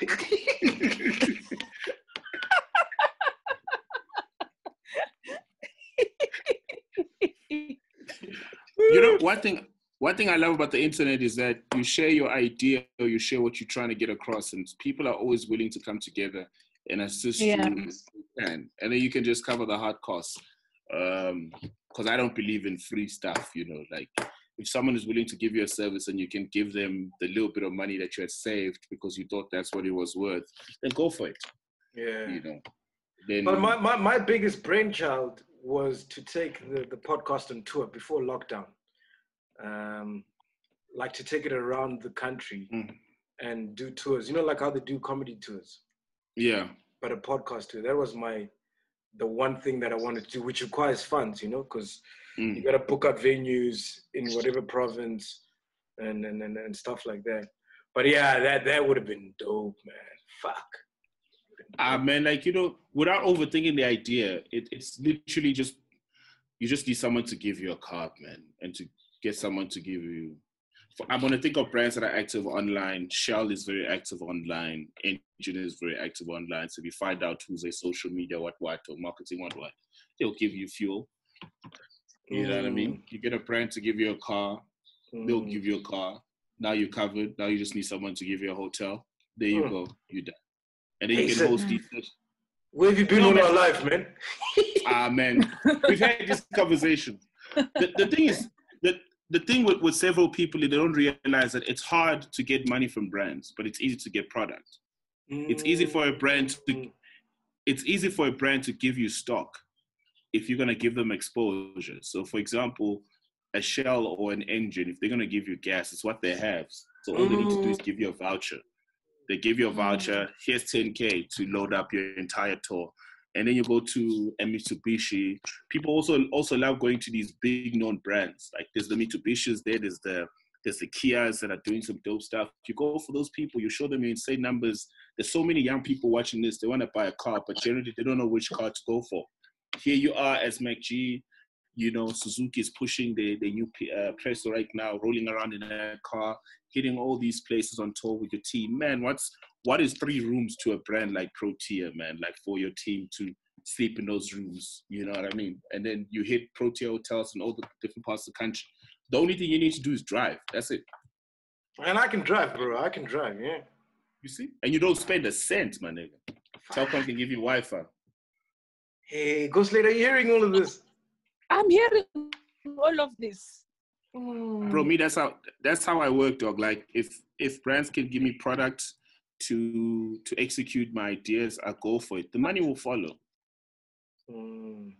you know one thing one thing i love about the internet is that you share your idea or you share what you're trying to get across and people are always willing to come together and assist Yeah. you if can and then you can just cover the hard costs um because i don't believe in free stuff you know like if someone is willing to give you a service and you can give them the little bit of money that you had saved because you thought that's what it was worth then go for it yeah. you know then But my, my, my biggest brainchild was to take the, the podcast on tour before lockdown. Um, like to take it around the country Mm. and do tours. You know, like how they do comedy tours, yeah but a podcast tour. That was my the one thing that I wanted to do, which requires funds, you know, because Mm. you gotta book up venues in whatever province and, and, and, and stuff like that. But yeah, that that would have been dope, man. Fuck. Ah man, like you know, without overthinking the idea, it, it's literally just you just need someone to give you a card, man, and to get someone to give you. For, I'm gonna think of brands that are active online. Shell is very active online. Engen is very active online. So if you find out who's a social media what what or marketing what what, they'll give you fuel. You know what I mean? You get a brand to give you a car, they'll Mm. give you a car. Now you're covered. Now you just need someone to give you a hotel. There you Mm. go. You're done. And then Hey, you can host these. Where have you been all man. our life, man? Ah man, we've had this conversation. The, the thing is the thing with, with several people, they don't realize that it's hard to get money from brands, but it's easy to get product. It's easy for a brand to Mm. it's easy for a brand to give you stock if you're gonna give them exposure. So for example, a shell or an Engen, if they're gonna give you gas, it's what they have. So all they need to do is give you a voucher. They give you a voucher, here's 10K to load up your entire tour. And then you go to a Mitsubishi. People also also love going to these big known brands. Like there's the Mitsubishis there, there's the there's the Kias that are doing some dope stuff. You go for those people, you show them your insane numbers. There's so many young people watching this. They want to buy a car, but generally they don't know which car to go for. Here you are as MacG. You know, Suzuki is pushing the, the new uh, Presto right now, rolling around in a car, hitting all these places on tour with your team. Man, what's what is three rooms to a brand like Protea, man? Like for your team to sleep in those rooms, you know what I mean? And then you hit Protea hotels in all the different parts of the country. The only thing you need to do is drive. That's it. And I can drive, bro. I can drive, yeah. You see? And you don't spend a cent, my nigga. Telkom can give you Wi-Fi. Hey, Ghost Lady, are you hearing all of this? I'm hearing all of this. Hmm. Bro, me, that's how that's how I work, dog. Like if if brands can give me products to to execute my ideas, I go for it. The money will follow. Mm.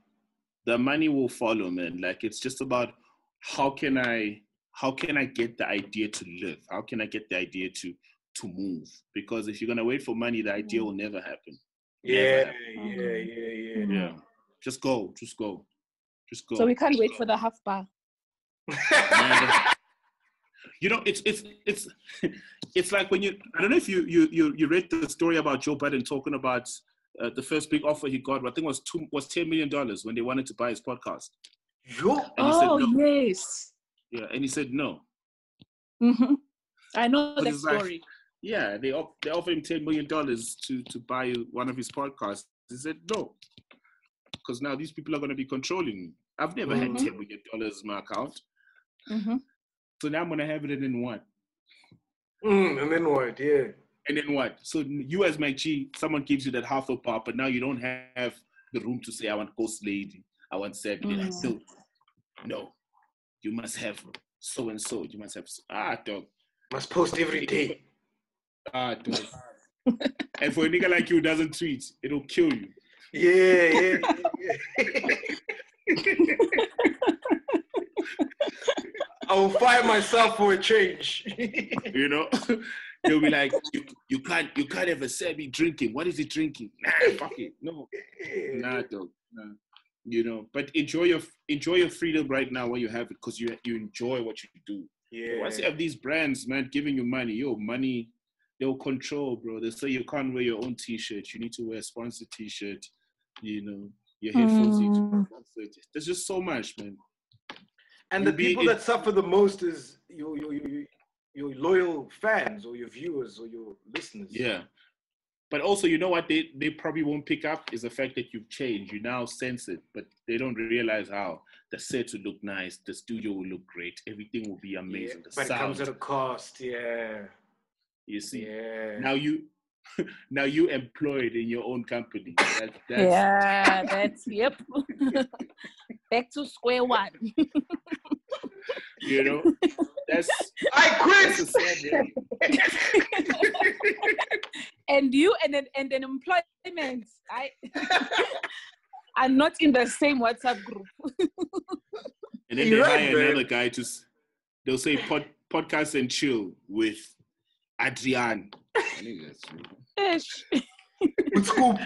the money will follow man like it's just about how can i how can i get the idea to live how can i get the idea to to move because if you're going to wait for money the idea will never happen Yeah, Never yeah, yeah, yeah. Mhm. yeah just go just go just go So we can't wait for the half bar. You know it's it's it's it's like when you i don't know if you you you, you read the story about joe biden talking about uh, the first big offer he got i think was two was 10 million dollars when they wanted to buy his podcast Yo, said Oh no yes. yeah and he said no hmm I know But that it's like- story. Yeah, they off- they offered him ten million dollars to to buy one of his podcasts. He said no, because now these people are going to be controlling me. I've never had Mhm. ten million dollars in my account, hmm so now I'm going to have it and then what? mm, and then what? Yeah. And then what? So you as my G, someone gives you that half a pop, but now you don't have the room to say I want Ghost Lady, I want Saturday. Like, Mm. dude, no, you must have so and so. You must have ah dog. Must post every day. Ah dog. and for a nigga like you who doesn't tweet, it'll kill you. Yeah, yeah, yeah. I will fire myself for a change. You know? They'll be like, you, you can't you can't ever say me drinking. What is he drinking? Nah, fuck it. No. Nah, dog. Nah. You know, but enjoy your enjoy your freedom right now while you have it because you you enjoy what you do. yeah. Once you have these brands, man, giving you money, your money, they'll control, bro. They say you can't wear your own t-shirt. You need to wear a sponsored t-shirt. You know, your headphones need to be Mm. sponsored. There's just so much, man. And the people that suffer the most is your, your, your, your loyal fans or your viewers or your listeners. Yeah. But also, you know what they, they probably won't pick up is the fact that you've changed. You now sense it, but they don't realize how the set will look nice, the studio will look great, everything will be Yeah, amazing. The but it comes at a cost. Yeah. you see. Yeah. Now you now you employed in your own company. That, that's, Yeah, that's yep. Back to square one. you know, that's I quit. sad and you and an and an employment. I are not in the same WhatsApp group. And then You're they right, hire man. another guy to, they'll say pod, podcast and chill with Adrian. I think that's- Ish. With Scoop.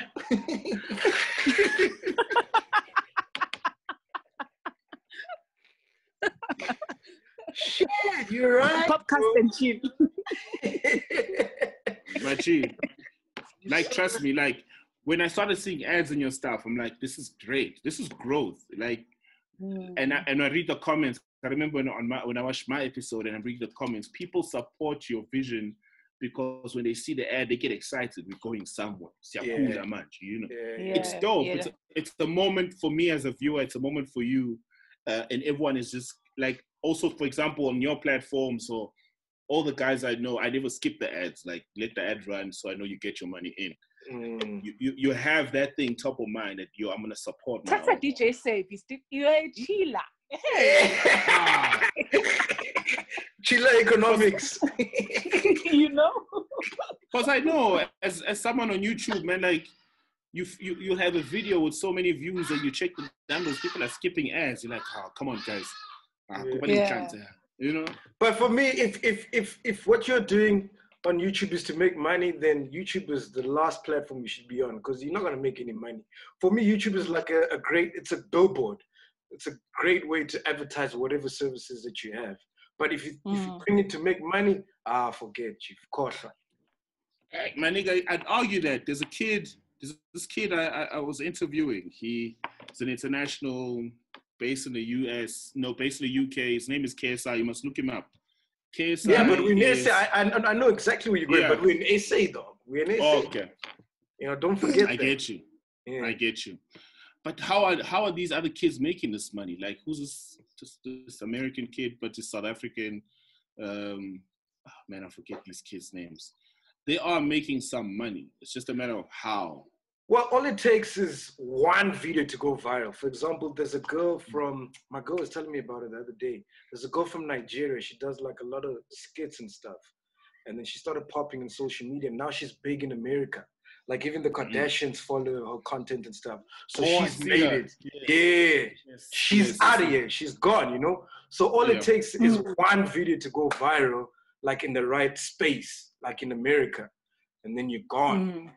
Shit, you're right. Podcast and chill. But gee, like trust me, like when I started seeing ads in your stuff, I'm like, this is great. This is growth. Like, hmm. and I, and I read the comments. I remember when on my when I watched my episode and I read the comments, people support your vision because when they see the ad, they get excited. We're going somewhere. Siyakhula Yeah. manje, you know. Yeah. it's dope. yeah. It's it's the moment for me as a viewer. It's a moment for you, uh, and everyone is just like also, for example, on your platforms or all the guys I know, I never skip the ads. Like let the ad run, so I know you get your money in. Mm. You you, you have that thing top of mind that yo, I'm gonna support my Tata own. DJ Service. You're a chiller. Chile economics. you know? Because I know as as someone on YouTube, man, like. You, you you have a video with so many views and you check the numbers, people are skipping ads. You're like, oh, come on, guys. Ah, Yeah. Yeah. You know? But for me, if if if if what you're doing on YouTube is to make money, then YouTube is the last platform you should be on because you're not gonna make any money. For me, YouTube is like a, a great it's a billboard. It's a great way to advertise whatever services that you have. But if you if you Mm. bring it to make money, ah, forget you. Of course. Hey, my nigga, I'd argue that there's a kid, there's this kid I, I, I was interviewing. He is an international, based in the US, no, based in the UK. His name is KSI. You must look him up. KSI. Yeah, but we're in is- SA. I, I I know exactly where you're going, Yeah. but we're in SA, dog. We're in SA. Oh, okay, You know, don't forget I that. get you. Yeah. I get you. But how are how are these other kids making this money? Like, who's this just this American kid, but this South African? Um, ah, man, I forget these kids' names. They are making some money. It's just a matter of how. Well, all it takes is one video to go viral. For example, there's a girl from my girl was telling me about it the other day. There's a girl from Nigeria. She does like a lot of skits and stuff, and then she started popping in social media. Now she's big in America. Like even the Kardashians follow her content and stuff. So Mm. Oh, she's made that. it. Yeah, Yes, she's yes, out of here. She's gone. You know. So all Yeah. it takes is one video to go viral, like in the right space, like in America, and then you're gone. Mm.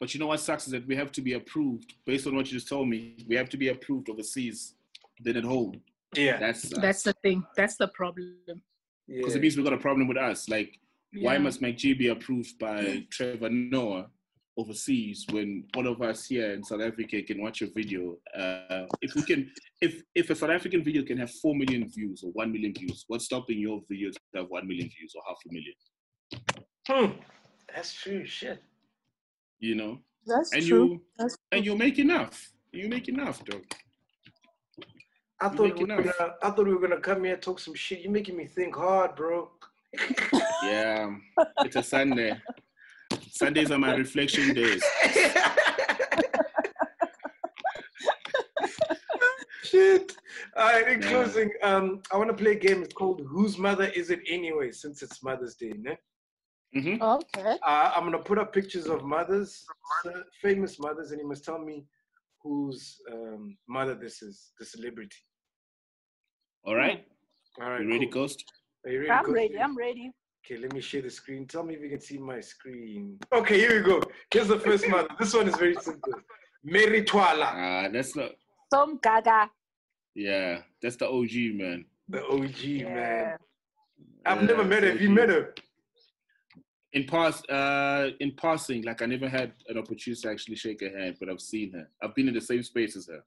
But you know what sucks is that we have to be approved based on what you just told me. We have to be approved overseas than at home. Yeah. That's That's the thing. That's the problem. because yeah. it means we've got a problem with us. Like, why Yeah. must MacG be approved by Trevor Noah overseas when all of us here in South Africa can watch a video? Uh, if we can, if if a South African video can have four million views or one million views, what's stopping your video to have one million views or half a million? Hmm. That's true. Shit. You know, That's and true. you That's and you make enough. You make enough, though. I You thought make we were enough. gonna, I thought we were gonna come here and talk some shit. You're making me think hard, bro. Yeah, it's a Sunday. Sundays are my reflection days. shit. All right, in Yeah. closing, um, I want to play a game. It's called Whose Mother Is It Anyway? Since it's Mother's Day, ne? hmm Okay. Uh, I'm gonna put up pictures of mothers, uh, famous mothers, and you must tell me whose um, mother this is, the celebrity. All right. All right, You ready, cool. Ghost? Are you ready? I'm Coach? ready. I'm ready. Okay, let me share the screen. Tell me if you can see my screen. Okay, here we go. Here's the first mother. This one is very simple. Mary Twala, Ah, that's not. Somgaga. Yeah, that's the OG man. the OG man. I've Yeah, never met her. Have you met her? In pass, uh, in passing, like I never had an opportunity to actually shake her hand, but I've seen her. I've been in the same space as her.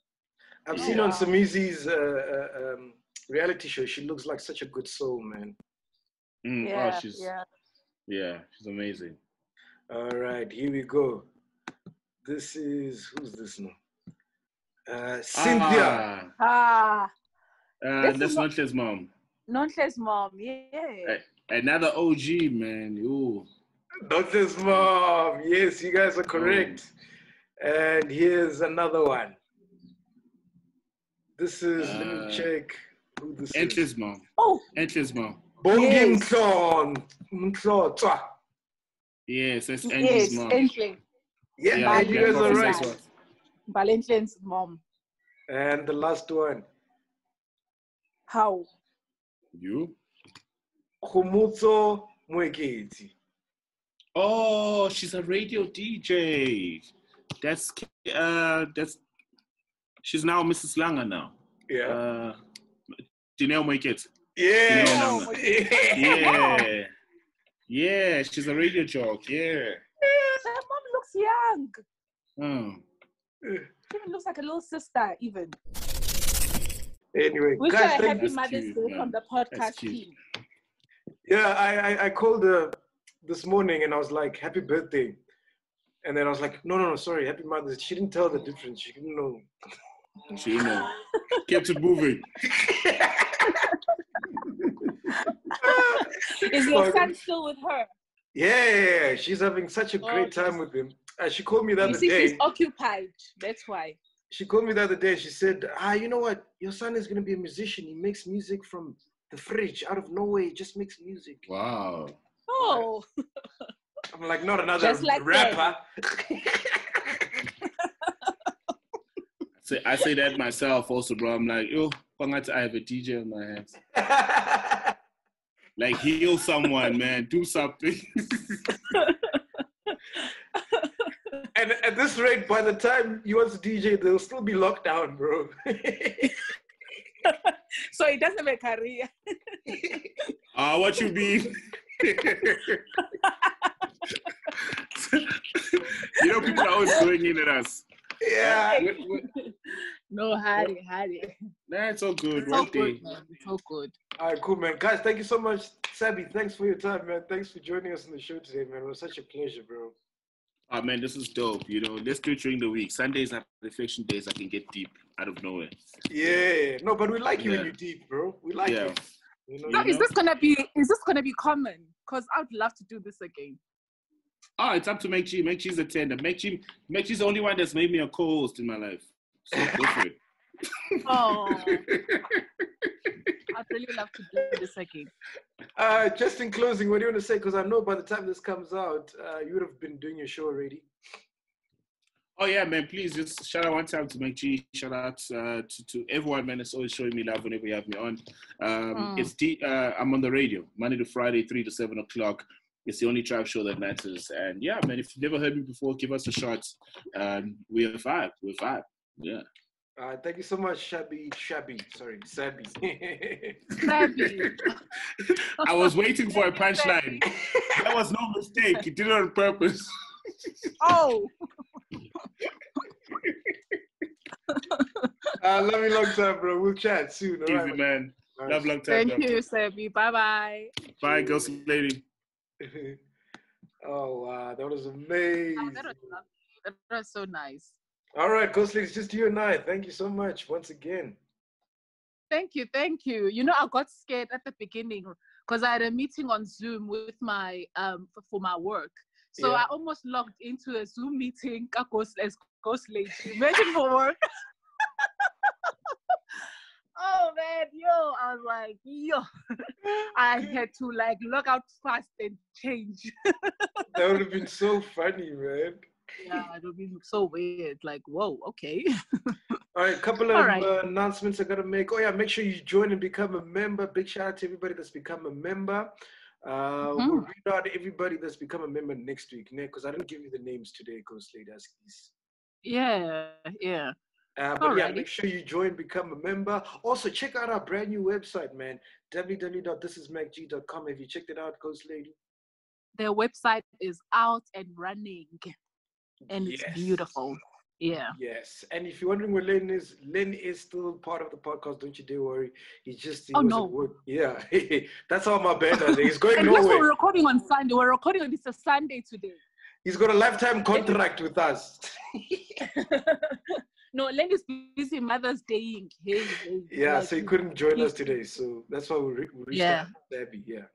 I've Oh, seen on wow. Somizi's uh, uh, um, reality show. She looks like such a good soul, man. Mm, Yeah. oh, she's yeah. yeah, she's amazing. All right, here we go. This is who's this now? Uh, Cynthia. Ah, Ah, uh, This is that's not- not his mom. Noncha's mom. Yeah. Another OG man. Ooh. Not his mom. Yes, you guys are correct. And here's another one. This is, let Uh, me check who this is. Entle's mom. Oh, Entle's mom. Bongi Yes. Mhlon- Yes, that's Angie's yes. mom. Entle. Yeah, Yeah, and you yeah, guys are right. Valentine's mom. And the last one, How? You? Khomotso Mweketi. Oh, she's a radio DJ. That's uh that's she's now Mrs. Langer now. Yeah. Uh Janelle Moiket. Yeah. No, yeah. Yeah. Yeah, she's a radio jock. Yeah. Her mom looks young. Oh. She even looks like a little sister, even. Anyway, Wish her guys, a thank happy That's Mother's cute, Day man. from the podcast team. Yeah, I, I, I called her this morning and I was like, happy birthday. And then I was like, no, no, no, sorry, happy Mother's. She didn't tell the difference. She didn't know. She you know. Kept it moving. Is your son still with her? Yeah, yeah, yeah, she's having such a great Okay. time with him. Uh, she called me the You other see, day. she's occupied. That's why. She called me the other day. She said, ah, you know what? Your son is going to be a musician. He makes music from the fridge out of nowhere. He just makes music. Wow. Oh, I'm like, not another Just like rapper. Say I say that myself also, bro. I'm like, yo, I have a DJ in my hands. Like heal someone, man. Do something. and at this rate, by the time he wants to DJ, there'll still be lockdown, bro. so it doesn't make a career. Ah, what you mean? you know, people are always going in at us. Yeah. We- we- No, hurry, hurry. Nah, it's all good. It's One all day. good, man. It's all good. All right, cool, man. Guys, thank you so much. Sabi, thanks for your time, man. Thanks for joining us on the show today, man. It was such a pleasure, bro. Ah, man, this is dope. You know, let's do it during the week. Sundays are reflection days. I can get deep out of nowhere. Yeah. No, but we like you when you're deep, bro. We like Yeah. you. You know, So You is know? this gonna be is this gonna be common? Because I would love to do this again. Ah, it's up to MacG. Make G's a tender. MacG, Make G's the only one that's made me a co-host in my life. So go for it. Oh, I'd really love to do this again. Uh, just in closing, what do you want to say? Because I know by the time this comes out, uh, you would have been doing your show already. Oh yeah, man! Please just shout out one time to MacG. Shout out uh, to, to everyone, man. It's always showing me love whenever you have me on. Um, Mm. It's D, uh, I'm on the radio Monday to Friday, three to seven o'clock. It's the only tribe show that matters. And yeah, man, if you've never heard me before, give us a shot. Um, we're five. We're five. Yeah. Uh, thank you so much, Shabby. Shabby, sorry, Sabi. Savvy. I was waiting for a punchline. That was no mistake. You did it on purpose. Oh, uh, love you long time, bro. We'll chat soon. All Easy, right, man. man. Love long time. thank love. you, Savvy. Bye bye. Bye, girls lady. oh wow, that was amazing. Oh, that was. That was so nice. All right, Ghostly, it's just you and I. Thank you so much once again. Thank you, thank you. You know, I got scared at the beginning because I had a meeting on Zoom with my um f- for my work. So Yeah. I almost logged into a Zoom meeting as ghost lady. Imagine for work. Oh man, yo. I was like, yo, I had to like log out fast and change. that would have been so funny, man. Yeah, it would be so weird. Like, whoa, okay. All right, a couple of right. uh, announcements I gotta make. Oh yeah, make sure you join and become a member. Big shout out to everybody that's become a member. Uh, We'll Mhm. read out everybody that's become a member next week, because I didn't give you the names today, Ghost Lady Askies. yeah, yeah. Uh, but yeah, make sure you join, become a member. Also, check out our brand new website, man. www.thisismacg.com. Have you checked it out, Ghost Lady? Their website is out and running, and it's beautiful. Yeah. Yes. And if you're wondering where Len is, Len is still part of the podcast. Don't you dare worry. He's just, he Oh, was no. Yeah. That's all my band are there. He's going And plus, we're recording on Sunday. We're recording on it's a Sunday today. He's got a lifetime contract with us. no, Len is busy Mother's Daying. Hey, hey, Yeah, like, so he couldn't join us today. So that's why we, re- we reached Yeah. Abby. Yeah.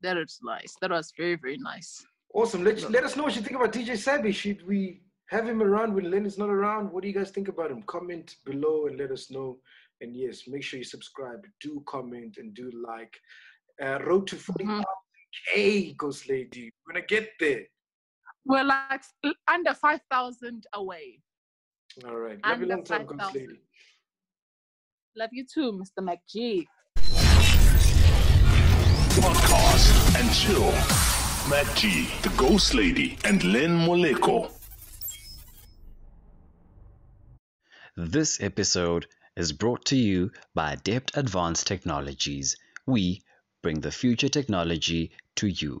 That was nice. That was very, very nice. Awesome. Let, let us know what you think about DJ Sabby. Should we have him around when Len is not around? What do you guys think about him? Comment below and let us know. And yes, make sure you subscribe, do comment, and do like. Uh, road to 40,000 K, Ghost Lady. We're going to get there. We're like under 5,000 away. All right. Love you long time, Ghost Lady. Love you too, Mr. McG. Podcast and chill. MacG, the Ghost Lady, and Len Moleko. This episode is brought to you by Adept Advanced Technologies. We bring the future technology to you.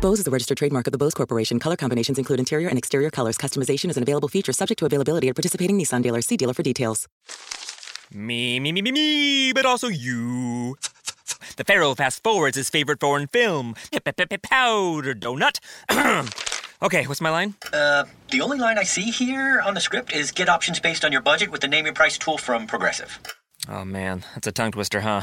Bose is a registered trademark of the Bose Corporation. Color combinations include interior and exterior colors. Customization is an available feature subject to availability at participating Nissan dealers. See dealer for details. Me, me, me, me, me, but also you. The Pharaoh fast forwards his favorite foreign film, Powder Donut. okay, what's my line? Uh, the only line I see here on the script is get options based on your budget with the name your price tool from Progressive. Oh man, that's a tongue twister, huh?